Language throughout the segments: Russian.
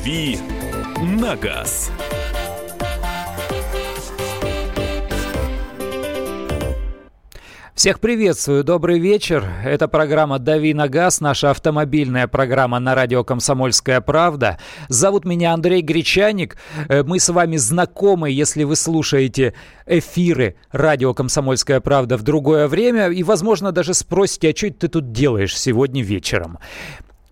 «Дави на газ». Всех приветствую, добрый вечер. Это программа «Дави на газ», наша автомобильная программа на радио «Комсомольская правда». Зовут меня Андрей Гречаник. Э, мы с вами знакомы, если вы слушаете эфиры радио «Комсомольская правда» в другое время. И, возможно, даже спросите, а что ты тут делаешь сегодня вечером?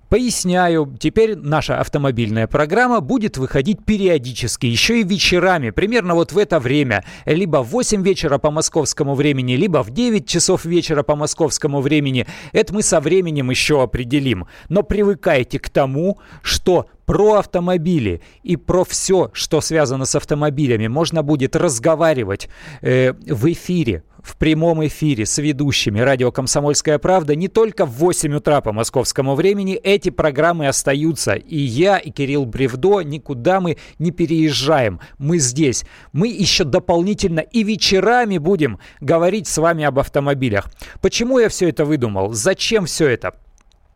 Поясняю, теперь наша автомобильная программа будет выходить периодически, еще и вечерами, примерно вот в это время, либо в 8 вечера по московскому времени, либо в 9 часов вечера по московскому времени. Это мы со временем еще определим. Но привыкайте к тому, что про автомобили и про все, что связано с автомобилями, можно будет разговаривать э, в эфире в прямом эфире с ведущими радио «Комсомольская правда» не только в 8 утра по московскому времени. Эти программы остаются. И я, и Кирилл Бревдо, никуда мы не переезжаем. Мы здесь. Мы еще дополнительно и вечерами будем говорить с вами об автомобилях. Почему я все это выдумал? Зачем все это?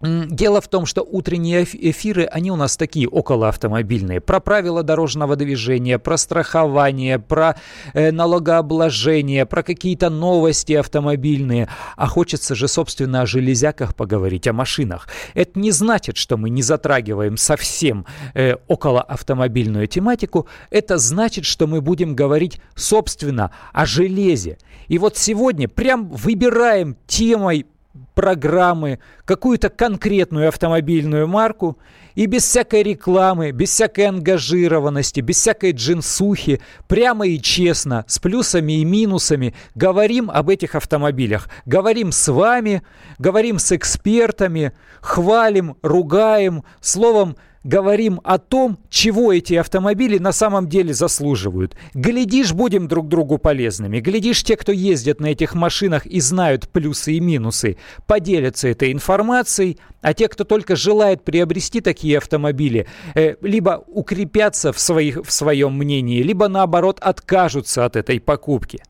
Дело в том, что утренние эфиры, они у нас такие околоавтомобильные. Про правила дорожного движения, про страхование, про э, налогообложение, про какие-то новости автомобильные. А хочется же, собственно, о железяках поговорить, о машинах. Это не значит, что мы не затрагиваем совсем э, околоавтомобильную тематику. Это значит, что мы будем говорить, собственно, о железе. И вот сегодня прям выбираем темой программы, какую-то конкретную автомобильную марку и без всякой рекламы, без всякой ангажированности, без всякой джинсухи, прямо и честно, с плюсами и минусами говорим об этих автомобилях. Говорим с вами, говорим с экспертами, хвалим, ругаем, словом, говорим о том, чего эти автомобили на самом деле заслуживают. Глядишь, будем друг другу полезными. Глядишь, те, кто ездят на этих машинах и знают плюсы и минусы, поделятся этой информацией, а те, кто только желает приобрести такие автомобили, э, либо укрепятся в, своих, в своем мнении, либо наоборот откажутся от этой покупки.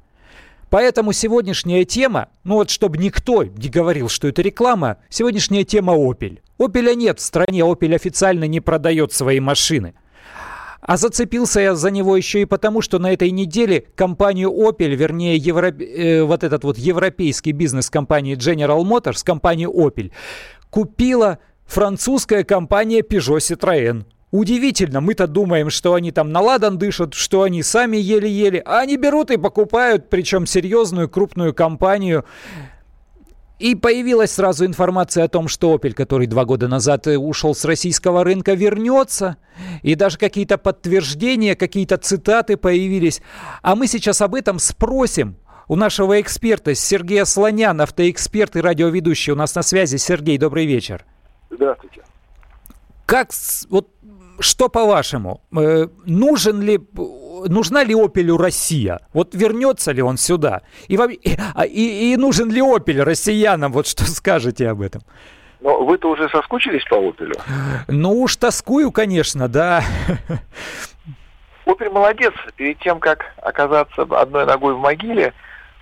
Поэтому сегодняшняя тема, ну вот чтобы никто не говорил, что это реклама, сегодняшняя тема Opel. Opel нет в стране, Opel официально не продает свои машины. А зацепился я за него еще и потому, что на этой неделе компанию Opel, вернее, евро... э, вот этот вот европейский бизнес компании General Motors, компанию Opel, купила французская компания Peugeot Citroën. Удивительно, мы-то думаем, что они там на ладан дышат, что они сами еле-еле, а они берут и покупают, причем серьезную крупную компанию. И появилась сразу информация о том, что Opel, который два года назад э, ушел с российского рынка, вернется. И даже какие-то подтверждения, какие-то цитаты появились. А мы сейчас об этом спросим у нашего эксперта Сергея Слонян, автоэксперт и радиоведущий. У нас на связи. Сергей, добрый вечер. Здравствуйте. Как, вот что по-вашему, э, нужен ли, нужна ли Опелю Россия? Вот вернется ли он сюда? И, а, и, и нужен ли Опель россиянам? Вот что скажете об этом? Но вы-то уже соскучились по Опелю? Ну уж тоскую, конечно, да. Опель молодец. Перед тем, как оказаться одной ногой в могиле,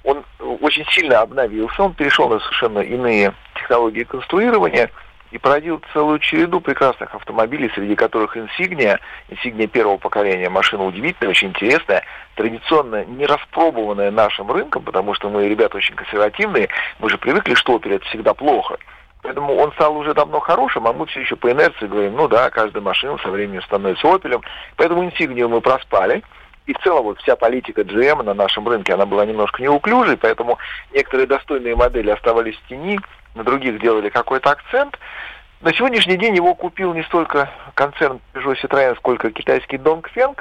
он очень сильно обновился. Он перешел на совершенно иные технологии конструирования – и породил целую череду прекрасных автомобилей, среди которых Insignia, Insignia первого поколения, машина удивительная, очень интересная, традиционно не распробованная нашим рынком, потому что мы ребята очень консервативные, мы же привыкли, что Opel это всегда плохо. Поэтому он стал уже давно хорошим, а мы все еще по инерции говорим, ну да, каждая машина со временем становится Opel. Поэтому Insignia мы проспали. И в целом вот вся политика GM на нашем рынке, она была немножко неуклюжей, поэтому некоторые достойные модели оставались в тени, на других делали какой-то акцент. На сегодняшний день его купил не столько концерн Peugeot Citroën, сколько китайский Dongfeng.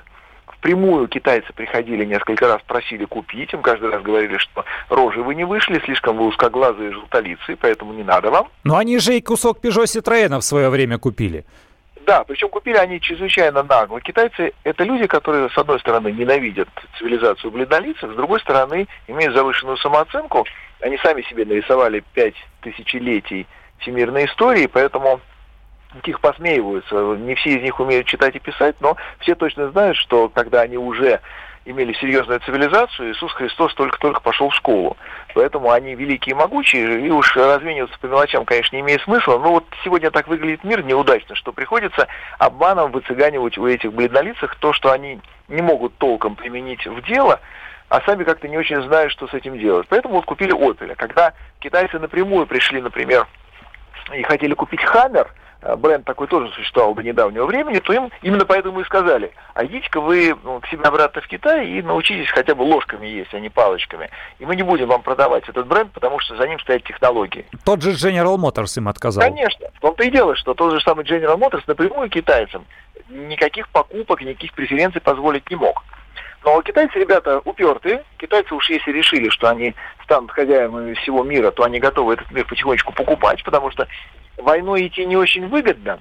Впрямую китайцы приходили несколько раз, просили купить. Им каждый раз говорили, что рожи вы не вышли, слишком вы узкоглазые желтолицы, поэтому не надо вам. Но они же и кусок Peugeot Citroën в свое время купили. Да, причем купили они чрезвычайно нагло. Китайцы – это люди, которые, с одной стороны, ненавидят цивилизацию бледнолицых, с другой стороны, имеют завышенную самооценку. Они сами себе нарисовали пять тысячелетий всемирной истории, поэтому их посмеиваются. Не все из них умеют читать и писать, но все точно знают, что когда они уже имели серьезную цивилизацию, Иисус Христос только-только пошел в школу. Поэтому они великие и могучие, и уж размениваться по мелочам, конечно, не имеет смысла. Но вот сегодня так выглядит мир неудачно, что приходится обманом выцыганивать у этих бледнолицых то, что они не могут толком применить в дело, а сами как-то не очень знают, что с этим делать. Поэтому вот купили Opel. Когда китайцы напрямую пришли, например, и хотели купить Хаммер, э, бренд такой тоже существовал до недавнего времени, то им именно поэтому и сказали, а идите-ка вы ну, к себе обратно в Китай и научитесь хотя бы ложками есть, а не палочками. И мы не будем вам продавать этот бренд, потому что за ним стоят технологии. Тот же General Motors им отказал. Конечно. В том-то и дело, что тот же самый General Motors напрямую китайцам никаких покупок, никаких преференций позволить не мог. Но китайцы, ребята, упертые. Китайцы уж если решили, что они станут хозяевами всего мира, то они готовы этот мир потихонечку покупать, потому что войной идти не очень выгодно,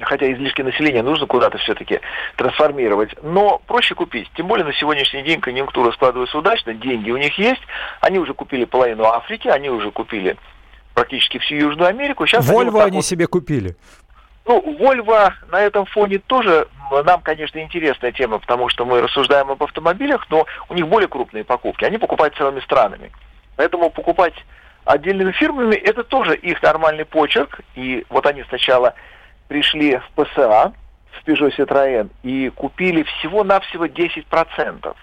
хотя излишки населения нужно куда-то все-таки трансформировать, но проще купить. Тем более на сегодняшний день конъюнктура складывается удачно, деньги у них есть, они уже купили половину Африки, они уже купили практически всю Южную Америку. Сейчас Вольво они, вот они вот... себе купили. Ну, Volvo на этом фоне тоже нам, конечно, интересная тема, потому что мы рассуждаем об автомобилях, но у них более крупные покупки. Они покупают целыми странами. Поэтому покупать отдельными фирмами это тоже их нормальный почерк. И вот они сначала пришли в ПСА, в Peugeot Citroën, и купили всего-навсего 10%.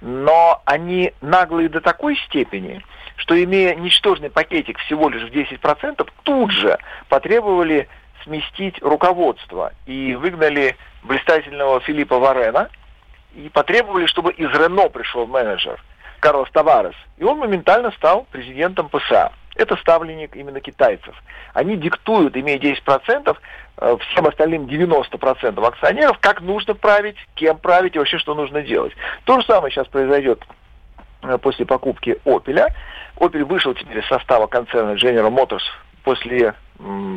Но они наглые до такой степени, что имея ничтожный пакетик всего лишь в 10%, тут же потребовали сместить руководство и выгнали блистательного Филиппа Варена и потребовали, чтобы из Рено пришел менеджер Карлос Таварес. И он моментально стал президентом ПСА. Это ставленник именно китайцев. Они диктуют, имея 10%, э, всем остальным 90% акционеров, как нужно править, кем править и вообще что нужно делать. То же самое сейчас произойдет э, после покупки Opel. Opel вышел теперь из состава концерна General Motors после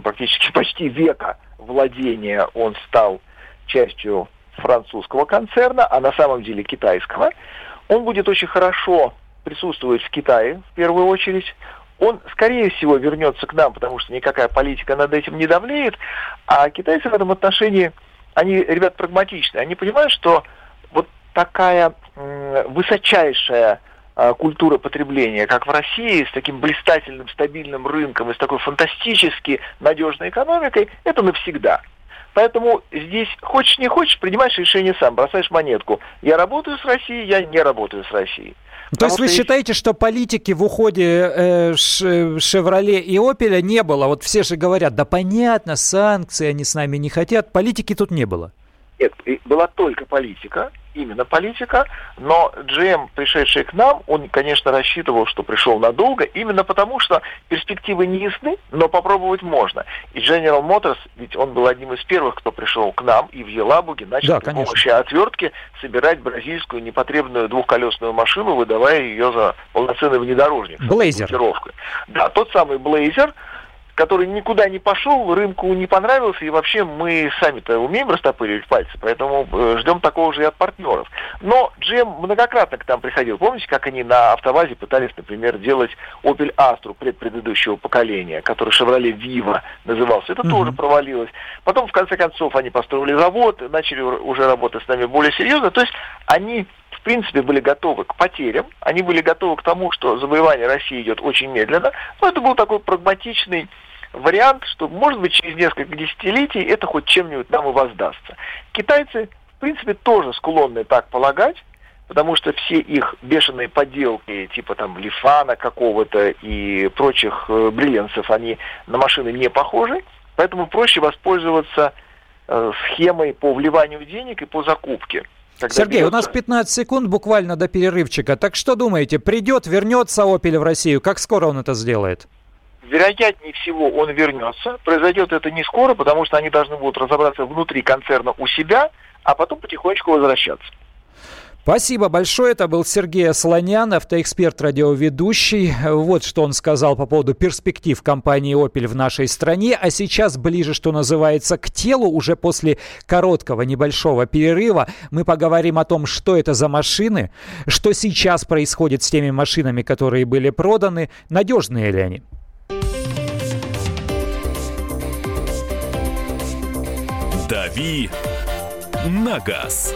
практически почти века владения он стал частью французского концерна, а на самом деле китайского. Он будет очень хорошо присутствовать в Китае в первую очередь. Он, скорее всего, вернется к нам, потому что никакая политика над этим не давлеет. А китайцы в этом отношении, они, ребят, прагматичны. Они понимают, что вот такая высочайшая Э, культура потребления, как в России, с таким блистательным, стабильным рынком и с такой фантастически надежной экономикой, это навсегда. Поэтому здесь, хочешь не хочешь, принимаешь решение сам, бросаешь монетку. Я работаю с Россией, я не работаю с Россией. То есть вы есть... считаете, что политики в уходе э, Шевроле и Опеля не было? Вот все же говорят, да понятно, санкции они с нами не хотят. Политики тут не было. Нет, была только политика, именно политика, но GM, пришедший к нам, он, конечно, рассчитывал, что пришел надолго, именно потому, что перспективы не ясны, но попробовать можно. И General Motors, ведь он был одним из первых, кто пришел к нам и в Елабуге начал да, при конечно. помощи отвертки собирать бразильскую непотребную двухколесную машину, выдавая ее за полноценный внедорожник. Блейзер. Да, тот самый Блейзер, который никуда не пошел, рынку не понравился, и вообще мы сами-то умеем растопыривать пальцы, поэтому э, ждем такого же и от партнеров. Но GM многократно к нам приходил. Помните, как они на автовазе пытались, например, делать Opel Astra предпредыдущего поколения, который Chevrolet Viva назывался. Это mm-hmm. тоже провалилось. Потом, в конце концов, они построили завод, начали уже работать с нами более серьезно. То есть они принципе, были готовы к потерям, они были готовы к тому, что завоевание России идет очень медленно, но это был такой прагматичный вариант, что, может быть, через несколько десятилетий это хоть чем-нибудь нам и воздастся. Китайцы, в принципе, тоже склонны так полагать, потому что все их бешеные подделки, типа там лифана какого-то и прочих э, бриллианцев, они на машины не похожи, поэтому проще воспользоваться э, схемой по вливанию денег и по закупке. Сергей, берется... у нас 15 секунд буквально до перерывчика. Так что думаете, придет, вернется Opel в Россию? Как скоро он это сделает? Вероятнее всего он вернется. Произойдет это не скоро, потому что они должны будут разобраться внутри концерна у себя, а потом потихонечку возвращаться. Спасибо большое. Это был Сергей Солонян, автоэксперт, радиоведущий. Вот что он сказал по поводу перспектив компании Opel в нашей стране. А сейчас ближе, что называется, к телу. Уже после короткого небольшого перерыва мы поговорим о том, что это за машины, что сейчас происходит с теми машинами, которые были проданы, надежные ли они. «Дави на газ».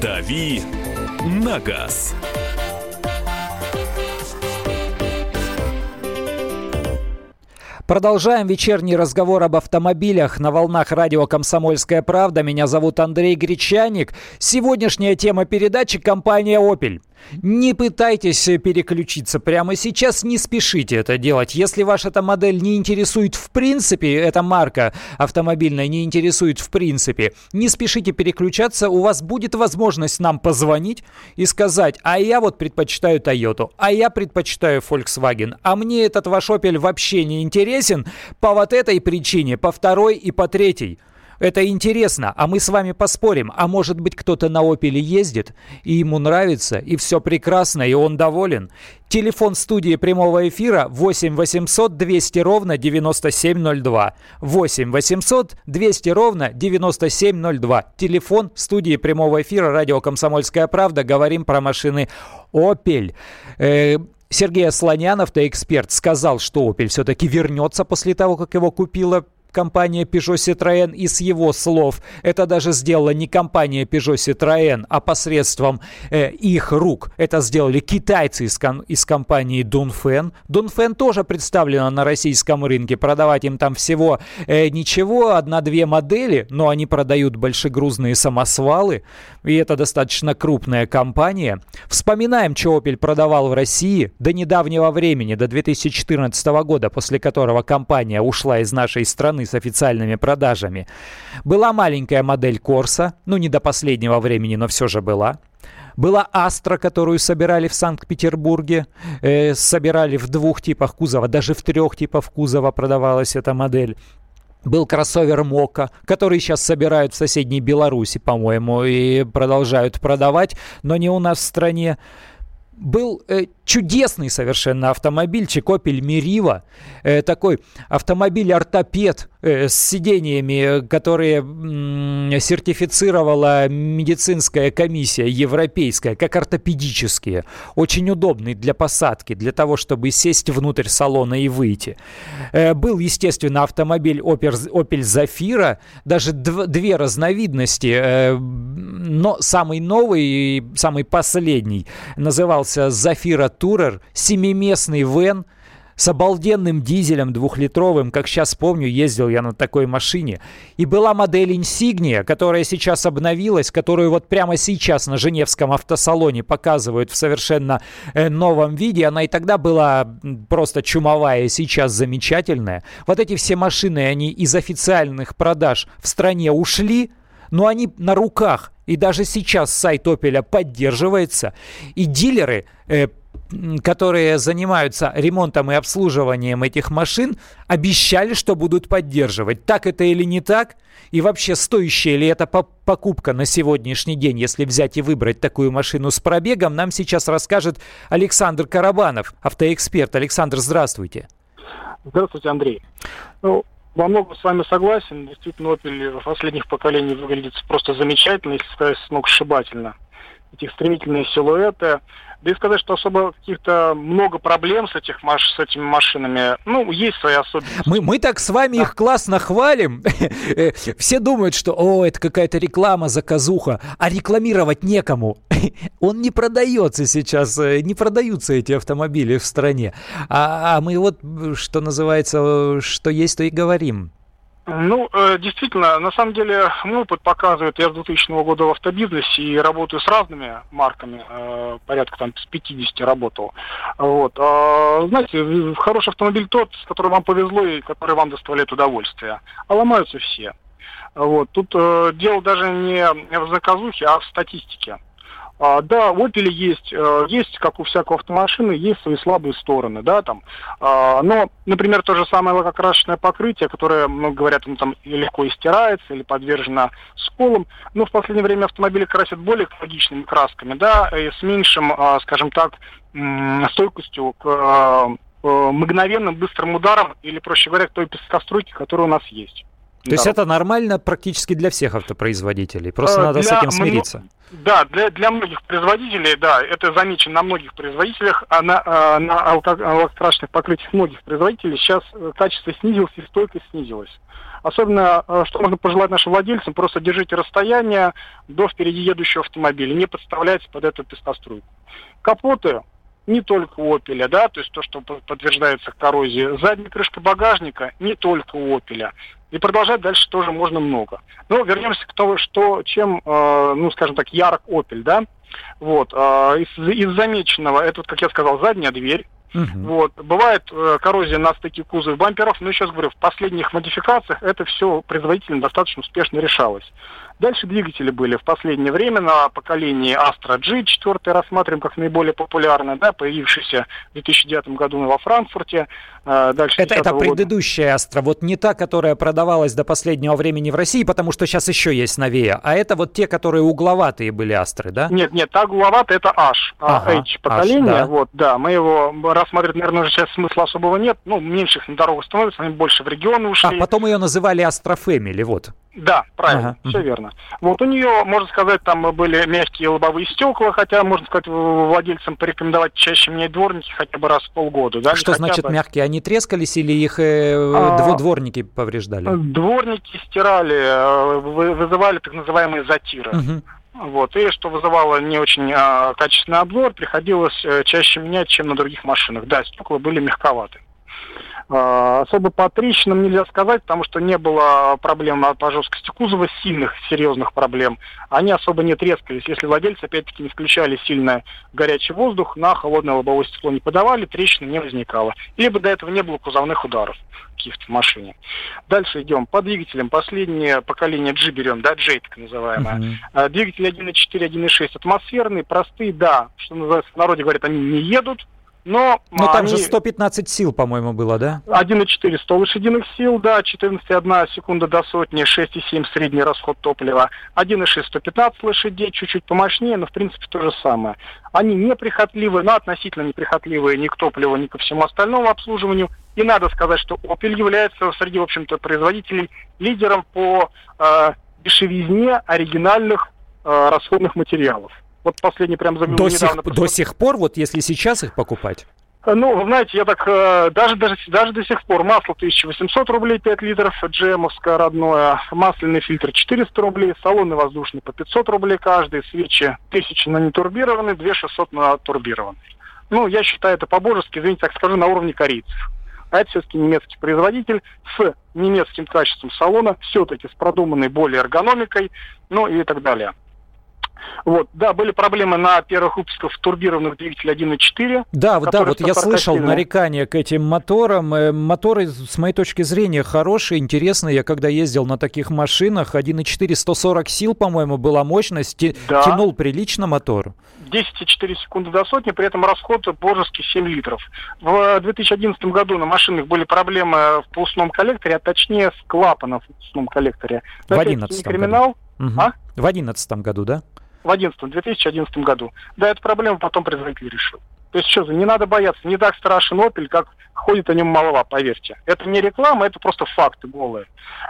«Дави на газ». Продолжаем вечерний разговор об автомобилях на волнах радио «Комсомольская правда». Меня зовут Андрей Гречаник. Сегодняшняя тема передачи – компания «Опель». Не пытайтесь переключиться прямо сейчас, не спешите это делать. Если ваша эта модель не интересует в принципе, эта марка автомобильная не интересует в принципе, не спешите переключаться, у вас будет возможность нам позвонить и сказать, а я вот предпочитаю Toyota, а я предпочитаю Volkswagen, а мне этот ваш Opel вообще не интересен по вот этой причине, по второй и по третьей. Это интересно, а мы с вами поспорим. А может быть кто-то на Опеле ездит, и ему нравится, и все прекрасно, и он доволен. Телефон студии прямого эфира 8 800 200 ровно 9702. 8 800 200 ровно 9702. Телефон студии прямого эфира радио «Комсомольская правда». Говорим про машины Opel. Э, Сергей Слонянов-то эксперт, сказал, что Opel все-таки вернется после того, как его купила компания Peugeot Citroën и с его слов это даже сделала не компания Peugeot Citroën, а посредством э, их рук. Это сделали китайцы из, кон- из компании Dunfen. Dunfen тоже представлена на российском рынке. Продавать им там всего э, ничего, одна-две модели, но они продают большегрузные самосвалы. И это достаточно крупная компания. Вспоминаем, что Opel продавал в России до недавнего времени, до 2014 года, после которого компания ушла из нашей страны страны с официальными продажами. Была маленькая модель Корса, ну не до последнего времени, но все же была. Была Астра, которую собирали в Санкт-Петербурге. Э, собирали в двух типах кузова, даже в трех типах кузова продавалась эта модель. Был кроссовер Мока, который сейчас собирают в соседней Беларуси, по-моему, и продолжают продавать, но не у нас в стране был э, чудесный совершенно автомобильчик Opel Meriva, э, такой автомобиль-ортопед э, с сидениями, которые м, сертифицировала медицинская комиссия европейская, как ортопедические. Очень удобный для посадки, для того, чтобы сесть внутрь салона и выйти. Э, был, естественно, автомобиль Opel, Opel Zafira, даже дв, две разновидности, э, но самый новый и самый последний назывался назывался Зафира Турер, семиместный вен с обалденным дизелем двухлитровым, как сейчас помню, ездил я на такой машине. И была модель Insignia, которая сейчас обновилась, которую вот прямо сейчас на Женевском автосалоне показывают в совершенно э, новом виде. Она и тогда была просто чумовая, и сейчас замечательная. Вот эти все машины, они из официальных продаж в стране ушли, но они на руках. И даже сейчас сайт Opel поддерживается. И дилеры, э, которые занимаются ремонтом и обслуживанием этих машин, обещали, что будут поддерживать. Так это или не так? И вообще, стоящая ли это покупка на сегодняшний день, если взять и выбрать такую машину с пробегом, нам сейчас расскажет Александр Карабанов, автоэксперт. Александр, здравствуйте. Здравствуйте, Андрей. Ну, во многом с вами согласен. Действительно, Opel последних поколений выглядит просто замечательно, если сказать сногсшибательно. Эти стремительные силуэты, да и сказать, что особо каких-то много проблем с, этих маш... с этими машинами, ну, есть свои особенности. Мы, мы так с вами да. их классно хвалим. Э, все думают, что, о, это какая-то реклама, заказуха, а рекламировать некому. Он не продается сейчас, э, не продаются эти автомобили в стране. А, а мы вот, что называется, что есть, то и говорим. Ну, э, действительно, на самом деле, мой опыт показывает, я с 2000 года в автобизнесе и работаю с разными марками, э, порядка там с 50 работал. Вот. А, знаете, хороший автомобиль тот, с которым вам повезло и который вам доставляет удовольствие. А ломаются все. Вот. Тут э, дело даже не в заказухе, а в статистике. А, да, Opel есть, э, есть, как у всякого автомашины, есть свои слабые стороны, да, там. А, но, например, то же самое лакокрашенное покрытие, которое, много говорят, ну, там легко истирается или подвержено сколам, но в последнее время автомобили красят более экологичными красками, да, и с меньшим, а, скажем так, стойкостью к а, мгновенным быстрым ударам или, проще говоря, к той пескоструйке, которая у нас есть. То да. есть это нормально практически для всех автопроизводителей, просто э, надо с этим смириться. Да, для, для многих производителей, да, это замечено на многих производителях, а на, а, на алкокрашенных покрытиях многих производителей сейчас э, качество снизилось и стойкость снизилась. Особенно, что можно пожелать нашим владельцам, просто держите расстояние до впереди едущего автомобиля, не подставляйте под эту пескоструйку. Капоты не только у Opel, да, то есть то, что подтверждается коррозии. Задняя крышка багажника не только у Opel. И продолжать дальше тоже можно много. Но вернемся к тому, что, чем, э, ну, скажем так, ярок Opel, да. Вот, э, из, из замеченного, это, вот, как я сказал, задняя дверь, Угу. Вот. Бывает э, коррозия на стыке кузова бамперов, но раз говорю, в последних модификациях это все производительно достаточно успешно решалось. Дальше двигатели были в последнее время на поколении Astra G, 4 рассматриваем как наиболее популярный, да, появившийся в 2009 году во Франкфурте. А, дальше это, это предыдущая Astra, вот не та, которая продавалась до последнего времени в России, потому что сейчас еще есть новее, а это вот те, которые угловатые были Астры, да? Нет, нет, та угловатая это H, а ага, H поколение, H, да. вот, да, мы его рассматривать, наверное, уже сейчас смысла особого нет, ну, меньше их на дорогу становится, они больше в регионы ушли. А потом ее называли Astra Family, вот. Да, правильно, ага. все верно. Вот у нее, можно сказать, там были мягкие лобовые стекла, хотя, можно сказать, владельцам порекомендовать чаще менять дворники хотя бы раз в полгода. Да? Что значит бы... мягкие? Они трескались или их э, а, дворники повреждали? Дворники стирали, э, вызывали так называемые затиры. Угу. Вот, и что вызывало не очень а, качественный обзор, приходилось а, чаще менять, чем на других машинах. Да, стекла были мягковаты. А, особо по трещинам нельзя сказать, потому что не было проблем по жесткости кузова, сильных, серьезных проблем. Они особо не трескались. Если владельцы, опять-таки, не включали сильно горячий воздух, на холодное лобовое стекло не подавали, трещины не возникало. Либо до этого не было кузовных ударов каких-то в машине. Дальше идем по двигателям. Последнее поколение G берем, да, J так называемое. Uh-huh. Двигатели 1.4, 1.6 атмосферные, простые, да, что называется, в народе говорят, они не едут, но, Но там они... же 115 сил, по-моему, было, да? 1,4 100 лошадиных сил, да, 14,1 секунда до сотни, 6,7 средний расход топлива, 1,6 115 лошадей, чуть-чуть помощнее, но в принципе то же самое. Они неприхотливые, но относительно неприхотливые ни к топливу, ни ко всему остальному обслуживанию. И надо сказать, что Opel является среди, в общем-то, производителей лидером по э, дешевизне оригинальных э, расходных материалов. Вот последний прям заглянул до недавно. Сих, до сих пор, вот если сейчас их покупать? Э, ну, знаете, я так, э, даже, даже, даже до сих пор масло 1800 рублей 5 литров, джемовское родное, масляный фильтр 400 рублей, салонный воздушный по 500 рублей каждый, свечи 1000 на нетурбированный, 2600 на турбированный. Ну, я считаю это по-божески, извините, так скажу, на уровне корейцев. А это все-таки немецкий производитель с немецким качеством салона, все-таки с продуманной более эргономикой, ну и так далее. Вот, да, были проблемы на первых выпусках турбированных двигателей 1.4. Да, да, вот я слышал нарекания к этим моторам. Э, моторы, с моей точки зрения, хорошие, интересные. Я когда ездил на таких машинах, 1.4 140 сил, по-моему, была мощность, да. тянул прилично мотор. 10,4 секунды до сотни, при этом расход божеский 7 литров. В 2011 году на машинах были проблемы в полусном коллекторе, а точнее с клапаном в полусном коллекторе. В 2011 криминал. Году. Угу. А? В 2011 году, да? В 11 2011 году. Да, эту проблему потом производитель решил. То есть что, не надо бояться, не так страшен Opel, как ходит о нем молва, поверьте. Это не реклама, это просто факты голые.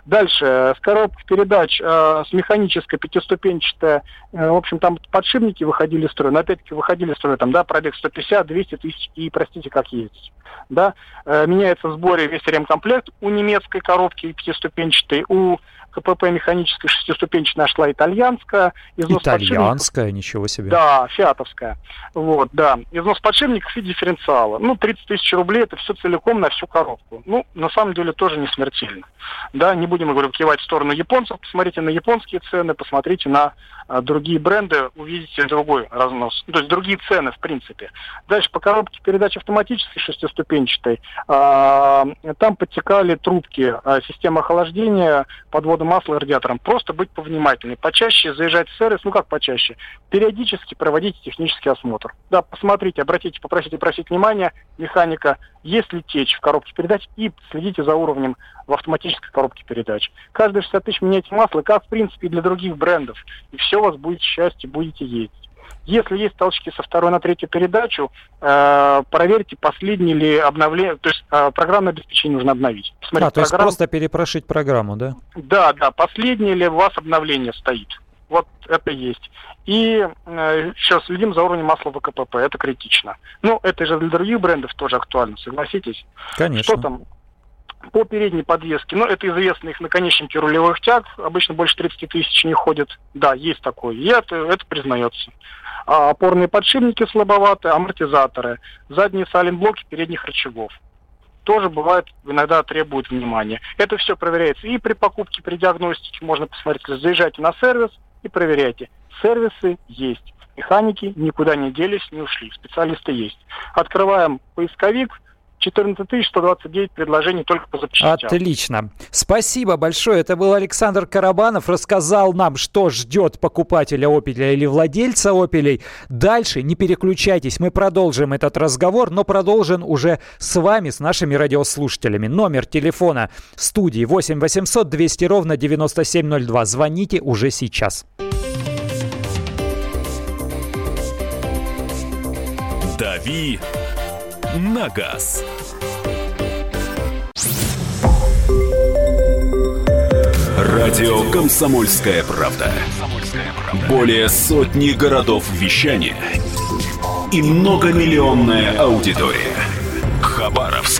Дальше, с коробкой передач, э, с механической пятиступенчатая, э, в общем, там подшипники выходили из строя, но опять-таки выходили из строя, там, да, пробег 150, 200 тысяч, и простите, как ездить. Да, э, меняется в сборе весь ремкомплект у немецкой коробки пятиступенчатой, у КПП механическая шестиступенчатая нашла итальянская. Износ итальянская, ничего себе. Да, фиатовская. Вот, да. Износ подшипников и дифференциала. Ну, 30 тысяч рублей это все целиком на всю коробку. Ну, на самом деле тоже не смертельно. Да, не будем, говорю, кивать в сторону японцев, посмотрите на японские цены, посмотрите на а, другие бренды, увидите другой разнос. То есть другие цены, в принципе. Дальше по коробке передач автоматической шестиступенчатой. А, там подтекали трубки, а, система охлаждения, подвода масла радиатором. Просто быть повнимательнее. Почаще заезжать в сервис, ну как почаще, периодически проводите технический осмотр. Да, посмотрите, обратите, попросите просить внимания механика, есть ли течь в коробке передач и следите за уровнем в автоматической коробке передач. Каждые 60 тысяч меняйте масло, как в принципе и для других брендов. И все у вас будет счастье, будете ездить. Если есть толчки со второй на третью передачу, э, проверьте, последний ли обновление, то есть э, программное обеспечение нужно обновить. Посмотрите, а, то есть просто перепрошить программу, да? Да, да, последнее ли у вас обновление стоит. Вот это есть. И э, еще следим за уровнем масла ВКПП, это критично. Ну, это же для других брендов тоже актуально, согласитесь? Конечно. Что там? По передней подвеске, ну, это известно их наконечники рулевых тяг, обычно больше 30 тысяч не ходят. Да, есть такое, и это, это признается. А опорные подшипники слабоваты, амортизаторы, задние саленблоки передних рычагов тоже бывает, иногда требует внимания. Это все проверяется и при покупке, при диагностике, можно посмотреть, заезжайте на сервис и проверяйте. Сервисы есть. Механики никуда не делись, не ушли. Специалисты есть. Открываем поисковик, 14 129 предложений только по запчастям. Отлично. Спасибо большое. Это был Александр Карабанов. Рассказал нам, что ждет покупателя Opel или владельца Opel. Дальше не переключайтесь. Мы продолжим этот разговор, но продолжим уже с вами, с нашими радиослушателями. Номер телефона студии 8 800 200 ровно 9702. Звоните уже сейчас. «Дави на газ». Радио «Комсомольская правда». Более сотни городов вещания и многомиллионная аудитория. Хабаровск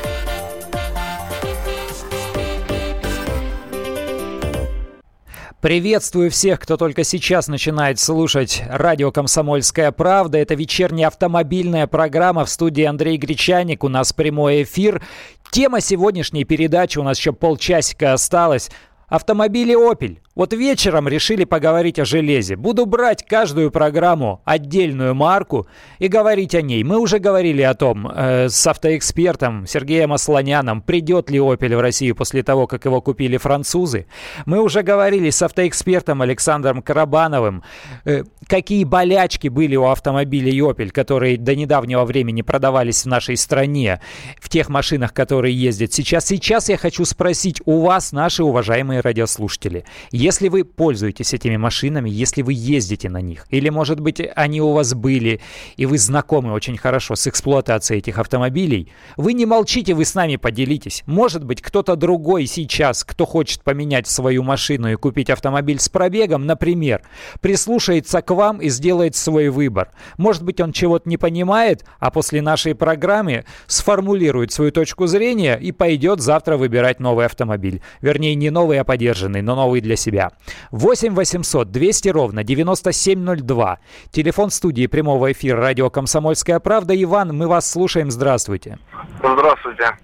Приветствую всех, кто только сейчас начинает слушать радио «Комсомольская правда». Это вечерняя автомобильная программа в студии Андрей Гречаник. У нас прямой эфир. Тема сегодняшней передачи, у нас еще полчасика осталось. Автомобили Opel. Вот вечером решили поговорить о железе. Буду брать каждую программу, отдельную марку и говорить о ней. Мы уже говорили о том э, с автоэкспертом Сергеем Асланяном, придет ли Opel в Россию после того, как его купили французы. Мы уже говорили с автоэкспертом Александром Карабановым, э, какие болячки были у автомобилей Opel, которые до недавнего времени продавались в нашей стране, в тех машинах, которые ездят сейчас. Сейчас я хочу спросить у вас, наши уважаемые радиослушатели, если вы пользуетесь этими машинами, если вы ездите на них, или, может быть, они у вас были, и вы знакомы очень хорошо с эксплуатацией этих автомобилей, вы не молчите, вы с нами поделитесь. Может быть, кто-то другой сейчас, кто хочет поменять свою машину и купить автомобиль с пробегом, например, прислушается к вам и сделает свой выбор. Может быть, он чего-то не понимает, а после нашей программы сформулирует свою точку зрения и пойдет завтра выбирать новый автомобиль. Вернее, не новый, а подержанный, но новый для себя себя. 8 800 200 ровно 9702. Телефон студии прямого эфира радио «Комсомольская правда». Иван, мы вас слушаем. Здравствуйте. Здравствуйте.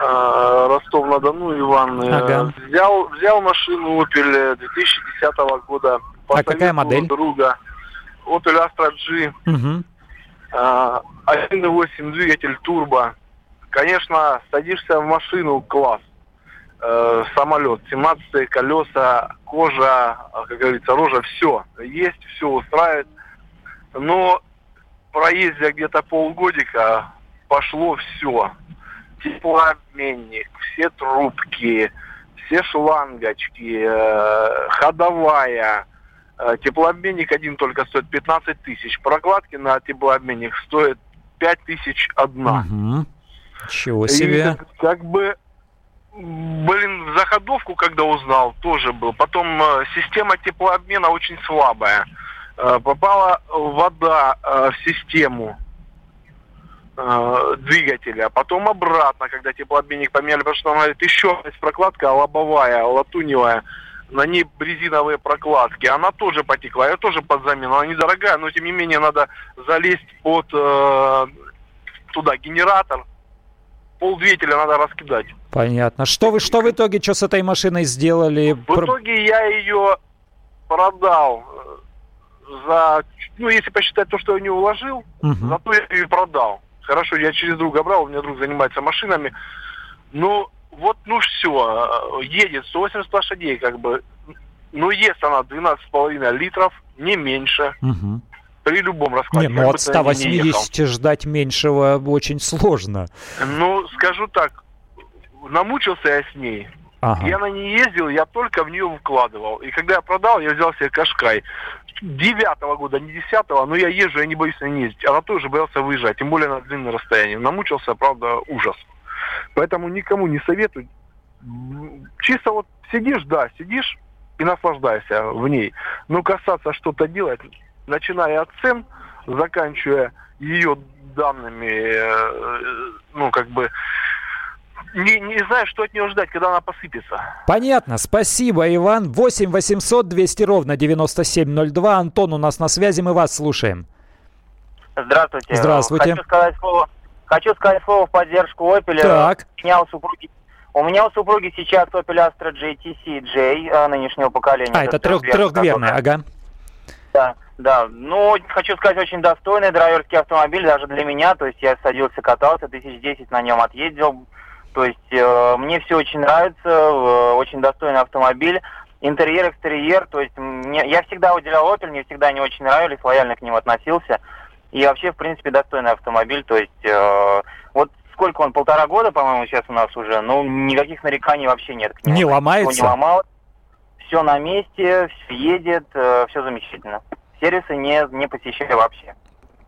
А, Ростов-на-Дону, Иван. Ага. Взял, взял машину Opel 2010 года. По а какая модель? друга. Opel Astra G. Угу. 1.8 двигатель турбо. Конечно, садишься в машину, класс э, самолет, 17 колеса, кожа, как говорится, рожа, все. Есть, все устраивает. Но проездя где-то полгодика пошло все. Теплообменник, все трубки, все шлангочки, э, ходовая. Э, теплообменник один только стоит 15 тысяч. Прокладки на теплообменник стоят 5 тысяч одна. Угу. Чего себе. И, как бы блин, заходовку, когда узнал, тоже был. Потом э, система теплообмена очень слабая. Э, попала вода э, в систему двигателя, потом обратно, когда теплообменник поменяли, потому что, он говорит, еще есть прокладка лобовая, латуневая, на ней резиновые прокладки, она тоже потекла, ее тоже под замену, она недорогая, но тем не менее надо залезть под туда генератор, пол двигателя надо раскидать. Понятно. Что вы, что в итоге, что с этой машиной сделали? В итоге я ее продал э, за, ну, если посчитать то, что я не уложил, угу. зато я ее продал. Хорошо, я через друга брал, у меня друг занимается машинами. Ну, вот, ну все, э, едет 180 лошадей, как бы. Ну, ест она 12,5 литров, не меньше. Угу. При любом раскладе. Не, ну от 180 не ждать меньшего очень сложно. Ну, скажу так, намучился я с ней. Ага. Я на ней ездил, я только в нее вкладывал. И когда я продал, я взял себе Кашкай. Девятого года, не десятого, но я езжу, я не боюсь на ней ездить. Она тоже боялся выезжать, тем более на длинное расстояние. Намучился, правда, ужас. Поэтому никому не советую. Чисто вот сидишь, да, сидишь и наслаждайся в ней. Но касаться что-то делать, начиная от цен, заканчивая ее данными, э, ну, как бы, не, не знаю, что от нее ждать, когда она посыпется. Понятно. Спасибо, Иван. 8 800 200 ровно 9702. Антон у нас на связи, мы вас слушаем. Здравствуйте. Здравствуйте. Хочу сказать слово, хочу сказать слово в поддержку Opel. Так. У меня у супруги, у меня у супруги сейчас Opel Astra GTC J э, нынешнего поколения. А, это, это трех, трехдверный, ага. Да, да. Ну, хочу сказать, очень достойный драйверский автомобиль даже для меня. То есть я садился, катался, тысяч десять на нем отъездил. То есть э, мне все очень нравится, э, очень достойный автомобиль. Интерьер, экстерьер, то есть мне, я всегда уделял Opel, мне всегда не очень нравились, лояльно к ним относился. И вообще, в принципе, достойный автомобиль, то есть э, вот сколько он, полтора года, по-моему, сейчас у нас уже, ну, никаких нареканий вообще нет к нему. Не ломается? Не ломал, все на месте, все едет, э, все замечательно. Сервисы не, не посещали вообще.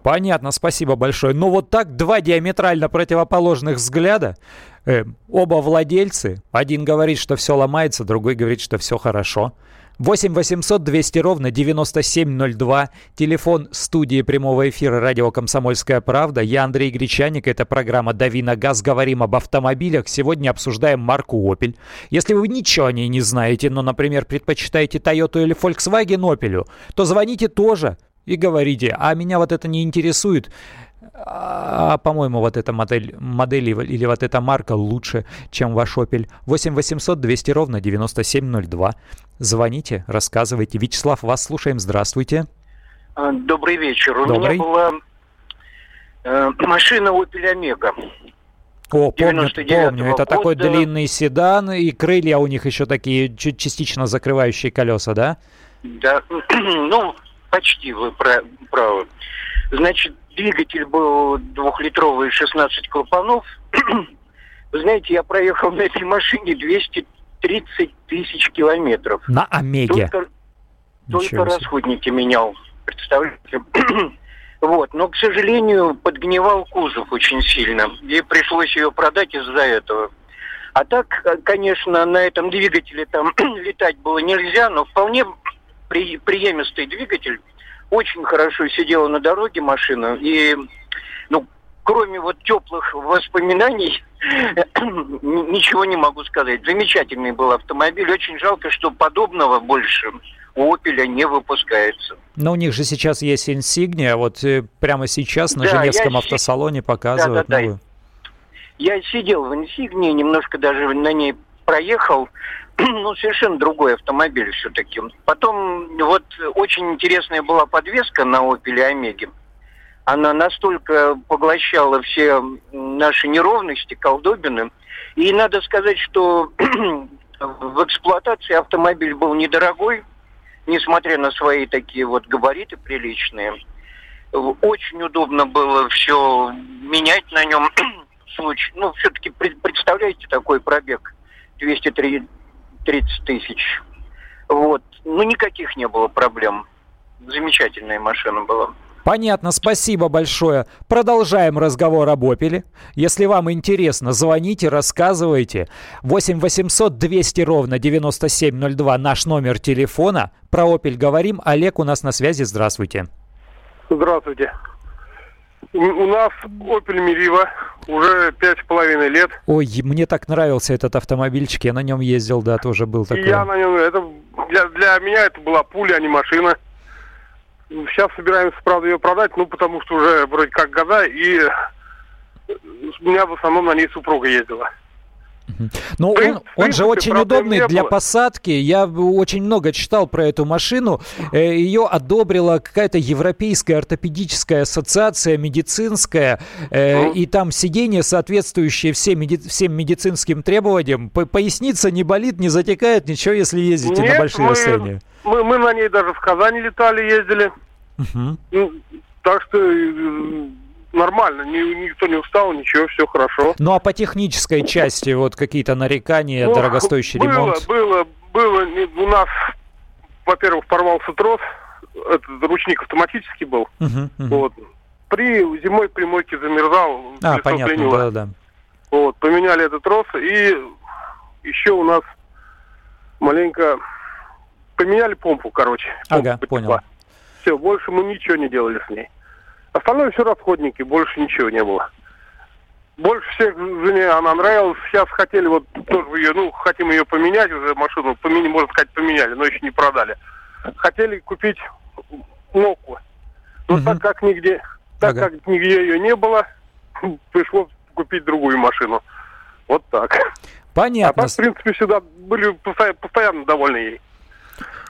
Понятно, спасибо большое. Ну вот так два диаметрально противоположных взгляда. Э, оба владельцы. Один говорит, что все ломается, другой говорит, что все хорошо. 8 800 200 ровно 9702. Телефон студии прямого эфира радио «Комсомольская правда». Я Андрей Гречаник. Это программа «Дави на газ». Говорим об автомобилях. Сегодня обсуждаем марку Opel. Если вы ничего о ней не знаете, но, например, предпочитаете Toyota или Volkswagen Opel, то звоните тоже и говорите, а меня вот это не интересует, а, по-моему, вот эта модель, модель или вот эта марка лучше, чем ваш Opel. 8 800 200 ровно 9702. Звоните, рассказывайте. Вячеслав, вас слушаем. Здравствуйте. А, добрый вечер. Добрый. У меня была э, машина Opel Omega. О, помню, помню. Это года. такой длинный седан, и крылья у них еще такие частично закрывающие колеса, да? Да, ну, Почти вы правы. Значит, двигатель был двухлитровый, 16 клапанов. Вы знаете, я проехал на этой машине 230 тысяч километров. На Омеге? Только, только расходники менял, представляете? вот, но, к сожалению, подгнивал кузов очень сильно. И пришлось ее продать из-за этого. А так, конечно, на этом двигателе там летать было нельзя, но вполне при, приемистый двигатель, очень хорошо сидела на дороге машина, и, ну, кроме вот теплых воспоминаний, ничего не могу сказать. Замечательный был автомобиль, очень жалко, что подобного больше у Opel не выпускается. Но у них же сейчас есть Insignia, вот э, прямо сейчас на да, Женевском автосалоне показывают да, да, новую. Да. Я сидел в Insignia, немножко даже на ней проехал. ну, совершенно другой автомобиль все-таки. Потом вот очень интересная была подвеска на Opel Омеге. Она настолько поглощала все наши неровности, колдобины. И надо сказать, что в эксплуатации автомобиль был недорогой, несмотря на свои такие вот габариты приличные. Очень удобно было все менять на нем. Ну, все-таки представляете такой пробег 203 30 тысяч. Вот. Ну, никаких не было проблем. Замечательная машина была. Понятно, спасибо большое. Продолжаем разговор об Опеле. Если вам интересно, звоните, рассказывайте. 8 800 200 ровно 9702 наш номер телефона. Про Опель говорим. Олег у нас на связи. Здравствуйте. Здравствуйте. У нас Opel Meriva уже пять с половиной лет. Ой, мне так нравился этот автомобильчик, я на нем ездил, да, тоже был такой. я на нем, это для, для меня это была пуля, а не машина. Сейчас собираемся, правда, ее продать, ну, потому что уже вроде как года, и у меня в основном на ней супруга ездила. Но он, он же очень удобный для посадки. Я очень много читал про эту машину. Э, Ее одобрила какая-то европейская ортопедическая ассоциация медицинская. Ну. И там сиденье, соответствующее всем, меди... всем медицинским требованиям. Поясница не болит, не затекает, ничего, если ездите Нет, на большие мы, расстояния. Мы, мы на ней даже в Казани летали, ездили. Угу. Так что э, нормально, ни, никто не устал, ничего, все хорошо. Ну а по технической части вот какие-то нарекания, ну, дорогостоящий было, ремонт? Было, было, у нас, во-первых, порвался трос, этот ручник автоматический был, uh-huh, uh-huh. вот. При зимой при мойке замерзал, а, понятно, да, да. Вот, поменяли этот трос, и еще у нас маленько поменяли помпу, короче. Ага, понял. Все, больше мы ничего не делали с ней. Остальное все расходники, больше ничего не было. Больше всех жене она нравилась. Сейчас хотели вот тоже ее, ну, хотим ее поменять уже, машину, поменять, можно сказать, поменяли, но еще не продали. Хотели купить Ноку. Но угу. так как нигде, так ага. как нигде ее не было, пришлось купить другую машину. Вот так. Понятно. А так, в принципе, всегда были постоянно довольны ей.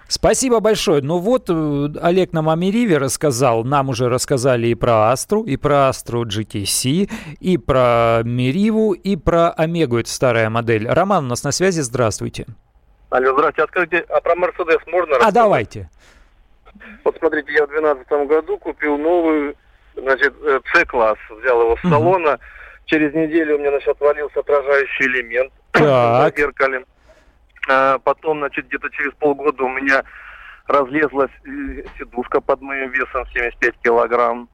Спасибо большое. Ну вот, э, Олег нам о Мериве рассказал. Нам уже рассказали и про Астру, и про Астру GTC, и про Мериву, и про Омегу. Это старая модель. Роман у нас на связи. Здравствуйте. Алло, здравствуйте. А скажите, а про Мерседес можно рассказать? А давайте. Вот смотрите, я в 2012 году купил новый, значит, C-класс. Э, Взял его с салона. Через неделю у меня, значит, отвалился отражающий элемент так. в зеркале. А потом, значит, где-то через полгода у меня разлезлась э, сидушка под моим весом 75 килограмм.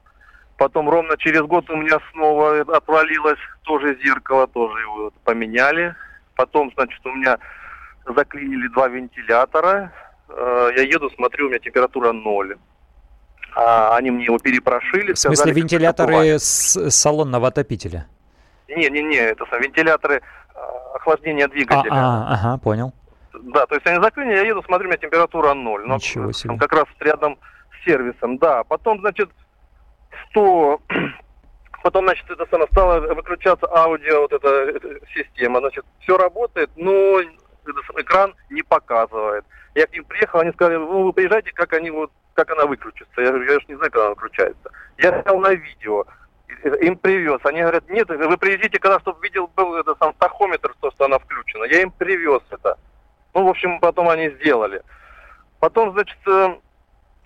Потом ровно через год у меня снова отвалилось тоже зеркало, тоже его поменяли. Потом, значит, у меня заклинили два вентилятора. Э, я еду, смотрю, у меня температура ноль. А они мне его перепрошили. В смысле, сказали, вентиляторы с салонного отопителя? Не-не-не, это вентиляторы э, охлаждения двигателя. А, а, ага, понял. Да, то есть они закрыли, я еду, смотрю, у меня температура ноль. Но Ничего себе. Там как раз рядом с сервисом, да. Потом, значит, 100... Потом, значит, это самое, стало выключаться аудио, вот эта, эта система. Значит, все работает, но экран не показывает. Я к ним приехал, они сказали, ну, вы приезжайте, как они вот, как она выключится. Я говорю, я же не знаю, как она выключается. Я снял на видео, им привез. Они говорят, нет, вы приезжайте, когда, чтобы видел был это сам тахометр, то, что она включена. Я им привез это. Ну, в общем, потом они сделали. Потом, значит, э,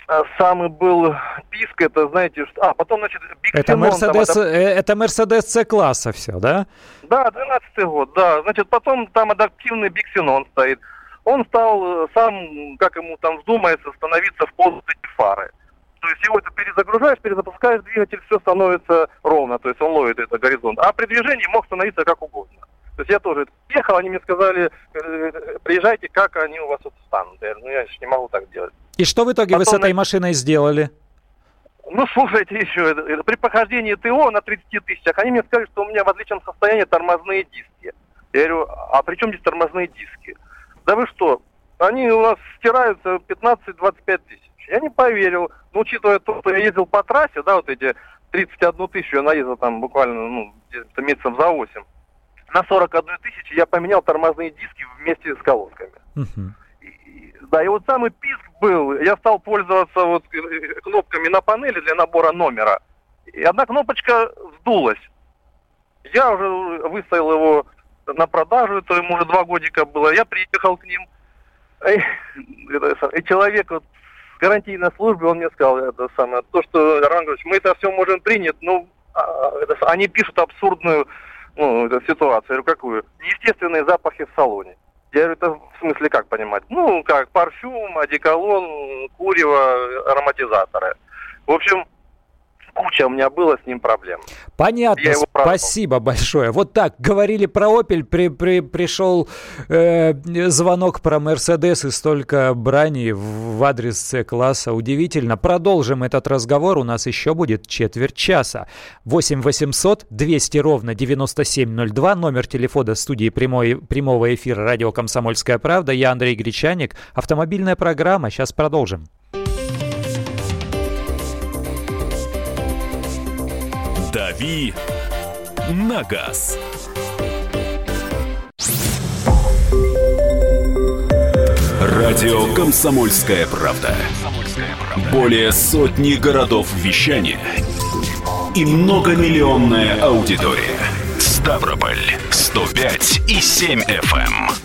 э, самый был писк, это, знаете, что... А, потом, значит, Биг это Мерседес, это... Э, это Мерседес С-класса все, да? Да, 12 год, да. Значит, потом там адаптивный Биксенон стоит. Он стал сам, как ему там вздумается, становиться в позу фары. То есть его это перезагружаешь, перезапускаешь двигатель, все становится ровно, то есть он ловит этот горизонт. А при движении мог становиться как угодно. То есть я тоже ехал, они мне сказали, э, приезжайте, как они у вас тут станут. Я говорю, ну я же не могу так делать. И что в итоге Потом, вы с этой машиной сделали? Ну, слушайте еще, при прохождении ТО на 30 тысячах, они мне сказали, что у меня в отличном состоянии тормозные диски. Я говорю, а при чем здесь тормозные диски? Да вы что, они у нас стираются 15-25 тысяч. Я не поверил. Ну, учитывая то, что я ездил по трассе, да, вот эти 31 тысячу я наездил там буквально, ну, месяцев за 8 на 41 тысячи я поменял тормозные диски вместе с колодками. Uh-huh. И, да, и вот самый писк был, я стал пользоваться вот э, кнопками на панели для набора номера. И одна кнопочка сдулась. Я уже выставил его на продажу, это ему уже два годика было. Я приехал к ним, и, человек вот в гарантийной службе, он мне сказал это самое, то, что, Роман Григорьевич, мы это все можем принять, но а, это, они пишут абсурдную ну, эту ситуацию. Я говорю, какую? Естественные запахи в салоне. Я говорю, это в смысле как понимать? Ну, как парфюм, одеколон, курево, ароматизаторы. В общем, куча у меня было с ним проблем. Понятно, спасибо большое. Вот так, говорили про Opel, при, при, пришел э, звонок про Mercedes и столько брани в адрес С-класса. Удивительно. Продолжим этот разговор, у нас еще будет четверть часа. 8 800 200 ровно 9702, номер телефона студии прямой, прямого эфира радио «Комсомольская правда». Я Андрей Гречаник. Автомобильная программа. Сейчас продолжим. «Дави на газ». Радио «Комсомольская правда». Более сотни городов вещания и многомиллионная аудитория. Ставрополь 105 и 7 FM.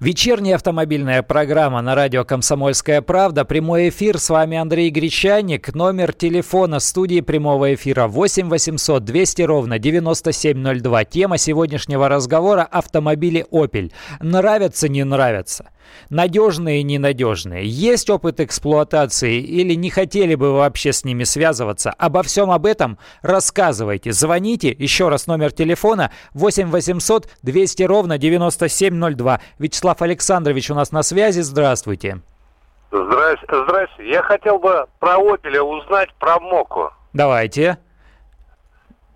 Вечерняя автомобильная программа на радио «Комсомольская правда». Прямой эфир. С вами Андрей Гречаник. Номер телефона студии прямого эфира 8 800 200 ровно 9702. Тема сегодняшнего разговора – автомобили «Опель». Нравятся, не нравятся? Надежные ненадежные. Есть опыт эксплуатации или не хотели бы вообще с ними связываться? Обо всем об этом рассказывайте. Звоните. Еще раз номер телефона 8 800 200 ровно 9702. Вячеслав Александрович у нас на связи. Здравствуйте. Здрасте. Здрасте. Я хотел бы про Опеля узнать про Моку. Давайте.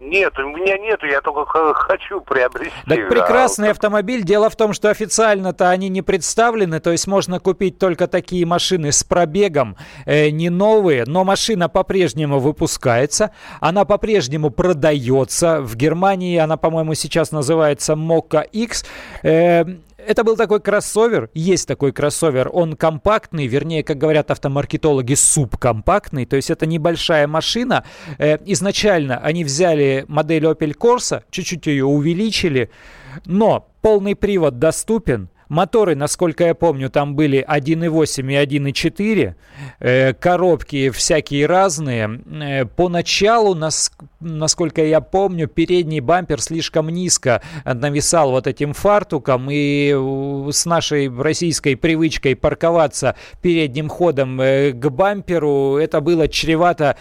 Нет, у меня нету, я только хочу приобрести. Так прекрасный а... автомобиль. Дело в том, что официально-то они не представлены, то есть можно купить только такие машины с пробегом, э, не новые, но машина по-прежнему выпускается, она по-прежнему продается. В Германии она, по-моему, сейчас называется Moka X. Э, это был такой кроссовер, есть такой кроссовер, он компактный, вернее, как говорят автомаркетологи, субкомпактный, то есть это небольшая машина. Э, изначально они взяли модель Opel Corsa, чуть-чуть ее увеличили, но полный привод доступен, Моторы, насколько я помню, там были 1.8 и 1.4. Э, коробки всякие разные. Э, поначалу, нас, насколько я помню, передний бампер слишком низко нависал вот этим фартуком. И с нашей российской привычкой парковаться передним ходом э, к бамперу, это было чревато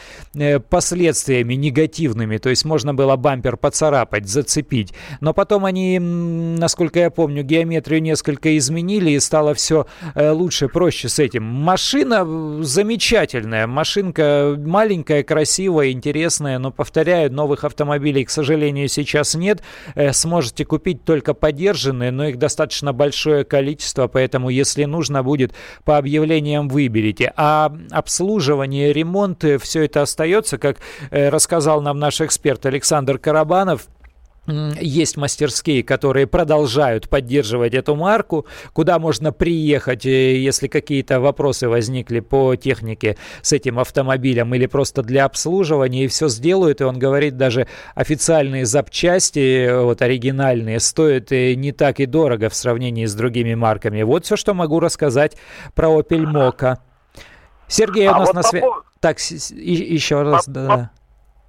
последствиями негативными. То есть можно было бампер поцарапать, зацепить. Но потом они, насколько я помню, геометрию несколько несколько изменили и стало все э, лучше, проще с этим. Машина э, замечательная, машинка маленькая, красивая, интересная, но, повторяю, новых автомобилей, к сожалению, сейчас нет. Э, сможете купить только подержанные, но их достаточно большое количество, поэтому, если нужно будет, по объявлениям выберите. А обслуживание, ремонт, все это остается, как рассказал нам наш эксперт Александр Карабанов – есть мастерские, которые продолжают поддерживать эту марку, куда можно приехать, э, если какие-то вопросы возникли по технике с этим автомобилем или просто для обслуживания, и все сделают. И он говорит, даже официальные запчасти, э, вот оригинальные, стоят э, не так и дорого в сравнении с другими марками. Вот все, что могу рассказать про Opel Mokka. Сергей у а нас вот на связи. Так, еще раз, по, да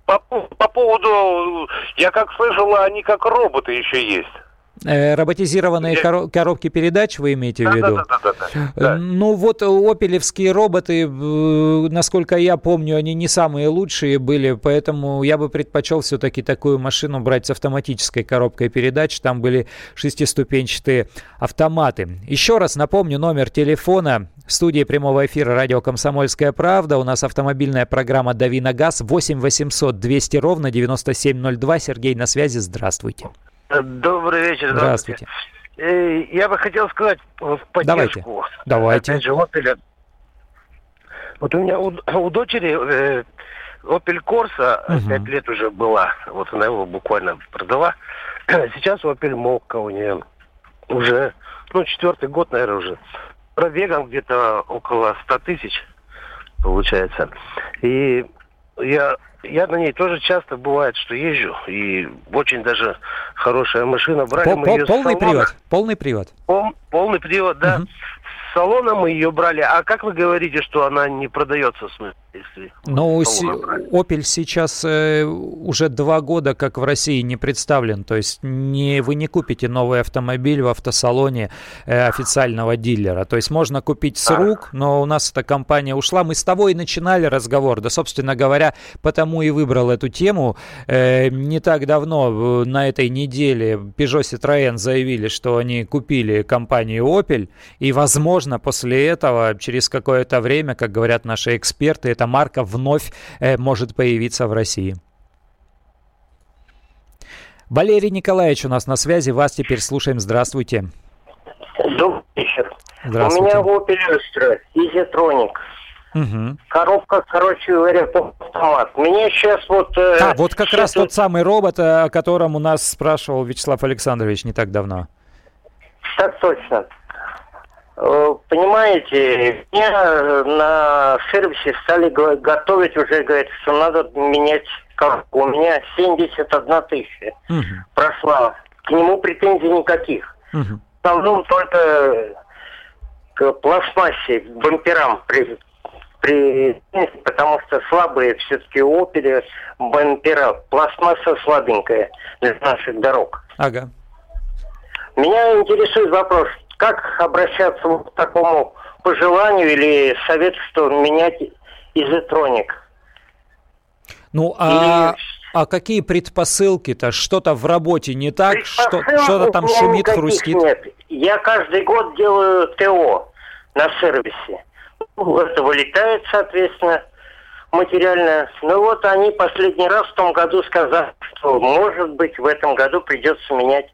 по, по поводу, я как слышал, они как роботы еще есть. Э, роботизированные я... коробки передач вы имеете в виду? Да, да, да, да, да. Ну вот опелевские роботы, насколько я помню, они не самые лучшие были, поэтому я бы предпочел все-таки такую машину брать с автоматической коробкой передач. Там были шестиступенчатые автоматы. Еще раз напомню номер телефона в студии прямого эфира радио «Комсомольская правда». У нас автомобильная программа «Дави на газ» 8 800 200 ровно 9702. Сергей на связи. Здравствуйте. Добрый вечер. Здравствуйте. здравствуйте. Я бы хотел сказать в поддержку. Давайте. Опять же, Opel. Вот у меня у, у дочери э, Opel Corsa угу. 5 лет уже была. Вот она его буквально продала. Сейчас Opel Mokka у нее уже, ну, четвертый год, наверное, уже. Пробегом где-то около 100 тысяч получается. И я Я на ней тоже часто бывает, что езжу. И очень даже хорошая машина. Брали по, мы ее полный привод. Полный привод. Пол, полный привод, да. Угу салона мы ее брали. А как вы говорите, что она не продается в смысле? Если ну, си- Opel сейчас э, уже два года как в России не представлен. То есть не, вы не купите новый автомобиль в автосалоне э, официального дилера. То есть можно купить с рук, но у нас эта компания ушла. Мы с того и начинали разговор. Да, собственно говоря, потому и выбрал эту тему. Э, не так давно, на этой неделе, Peugeot Citroën заявили, что они купили компанию Opel. И, возможно, после этого, через какое-то время, как говорят наши эксперты, эта марка вновь э, может появиться в России. Валерий Николаевич у нас на связи. Вас теперь слушаем. Здравствуйте. Добрый вечер. Здравствуйте. У меня Opel Astra, Easytronic. Угу. Коробка, короче говоря, автомат. Мне сейчас вот... Э, а, вот как раз тот самый робот, о котором у нас спрашивал Вячеслав Александрович не так давно. Так точно. Э, понимаете, меня на сервисе стали готовить уже, говорят, что надо менять коробку. У меня 71 тысяча угу. прошла. К нему претензий никаких. Угу. В основном только к пластмассе, к бамперам при, при, потому что слабые все-таки у оперы бампера. Пластмасса слабенькая для наших дорог. Ага. Меня интересует вопрос, как обращаться к такому пожеланию или совету, что менять изотроник? Ну, а, а какие предпосылки-то? Что-то в работе не так? Что, что-то там шумит, хрустит? Нет. Я каждый год делаю ТО на сервисе. Ну, это вылетает, соответственно, материально. Ну вот они последний раз в том году сказали, что может быть в этом году придется менять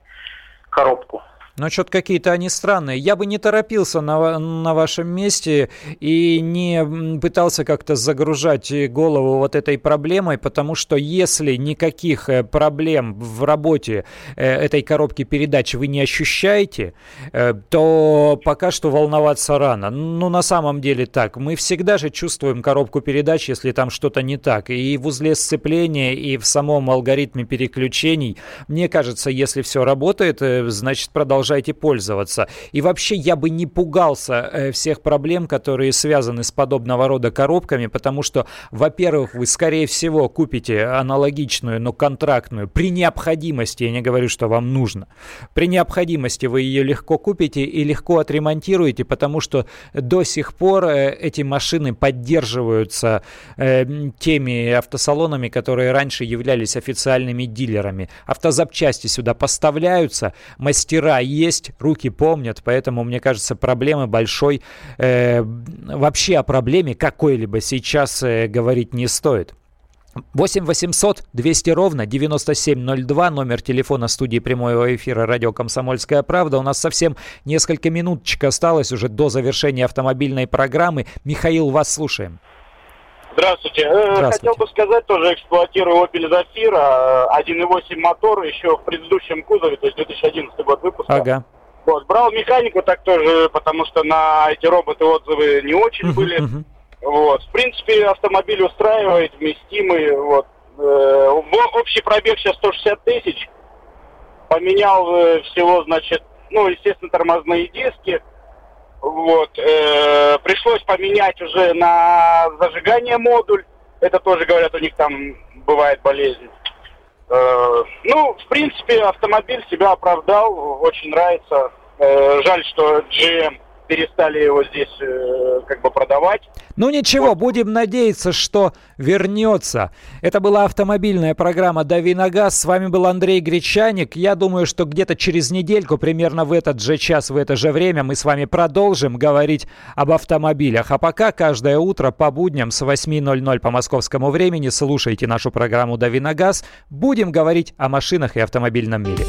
коробку. Но что-то какие-то они странные. Я бы не торопился на, на вашем месте и не пытался как-то загружать голову вот этой проблемой, потому что если никаких э, проблем в работе э, этой коробки передач вы не ощущаете, э, то пока что волноваться рано. Ну, на самом деле так. Мы всегда же чувствуем коробку передач, если там что-то не так. И в узле сцепления, и в самом алгоритме переключений. Мне кажется, если все работает, значит продолжать продолжайте пользоваться. И вообще я бы не пугался э, всех проблем, которые связаны с подобного рода коробками, потому что, во-первых, вы, скорее всего, купите аналогичную, но контрактную при необходимости, я не говорю, что вам нужно, при необходимости вы ее легко купите и легко отремонтируете, потому что до сих пор э, эти машины поддерживаются э, теми автосалонами, которые раньше являлись официальными дилерами. Автозапчасти сюда поставляются, мастера есть, руки помнят, поэтому, мне кажется, проблемы большой, э, вообще о проблеме какой-либо сейчас э, говорить не стоит. 8 800 200 ровно 9702, номер телефона студии прямого эфира радио «Комсомольская правда». У нас совсем несколько минуточек осталось уже до завершения автомобильной программы. Михаил, вас слушаем. Здравствуйте. Э, Здравствуйте. Хотел бы сказать, тоже эксплуатирую Opel Zafira, 1.8 мотор еще в предыдущем кузове, то есть 2011 год выпуска. Ага. Вот, брал механику так тоже, потому что на эти роботы отзывы не очень были. Вот, в принципе, автомобиль устраивает, вместимый. Вот. Э, общий пробег сейчас 160 тысяч. Поменял э, всего, значит, ну, естественно, тормозные диски. Вот. Э, пришлось поменять уже на зажигание модуль. Это тоже, говорят, у них там бывает болезнь. Э, ну, в принципе, автомобиль себя оправдал, очень нравится. Э, жаль, что GM перестали его здесь э, как бы продавать. Ну ничего, вот. будем надеяться, что вернется. Это была автомобильная программа «Дави на газ». С вами был Андрей Гречаник. Я думаю, что где-то через недельку, примерно в этот же час, в это же время, мы с вами продолжим говорить об автомобилях. А пока каждое утро по будням с 8.00 по московскому времени слушайте нашу программу «Дави на газ». Будем говорить о машинах и автомобильном мире.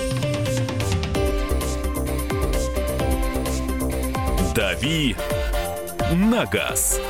«Дави на газ».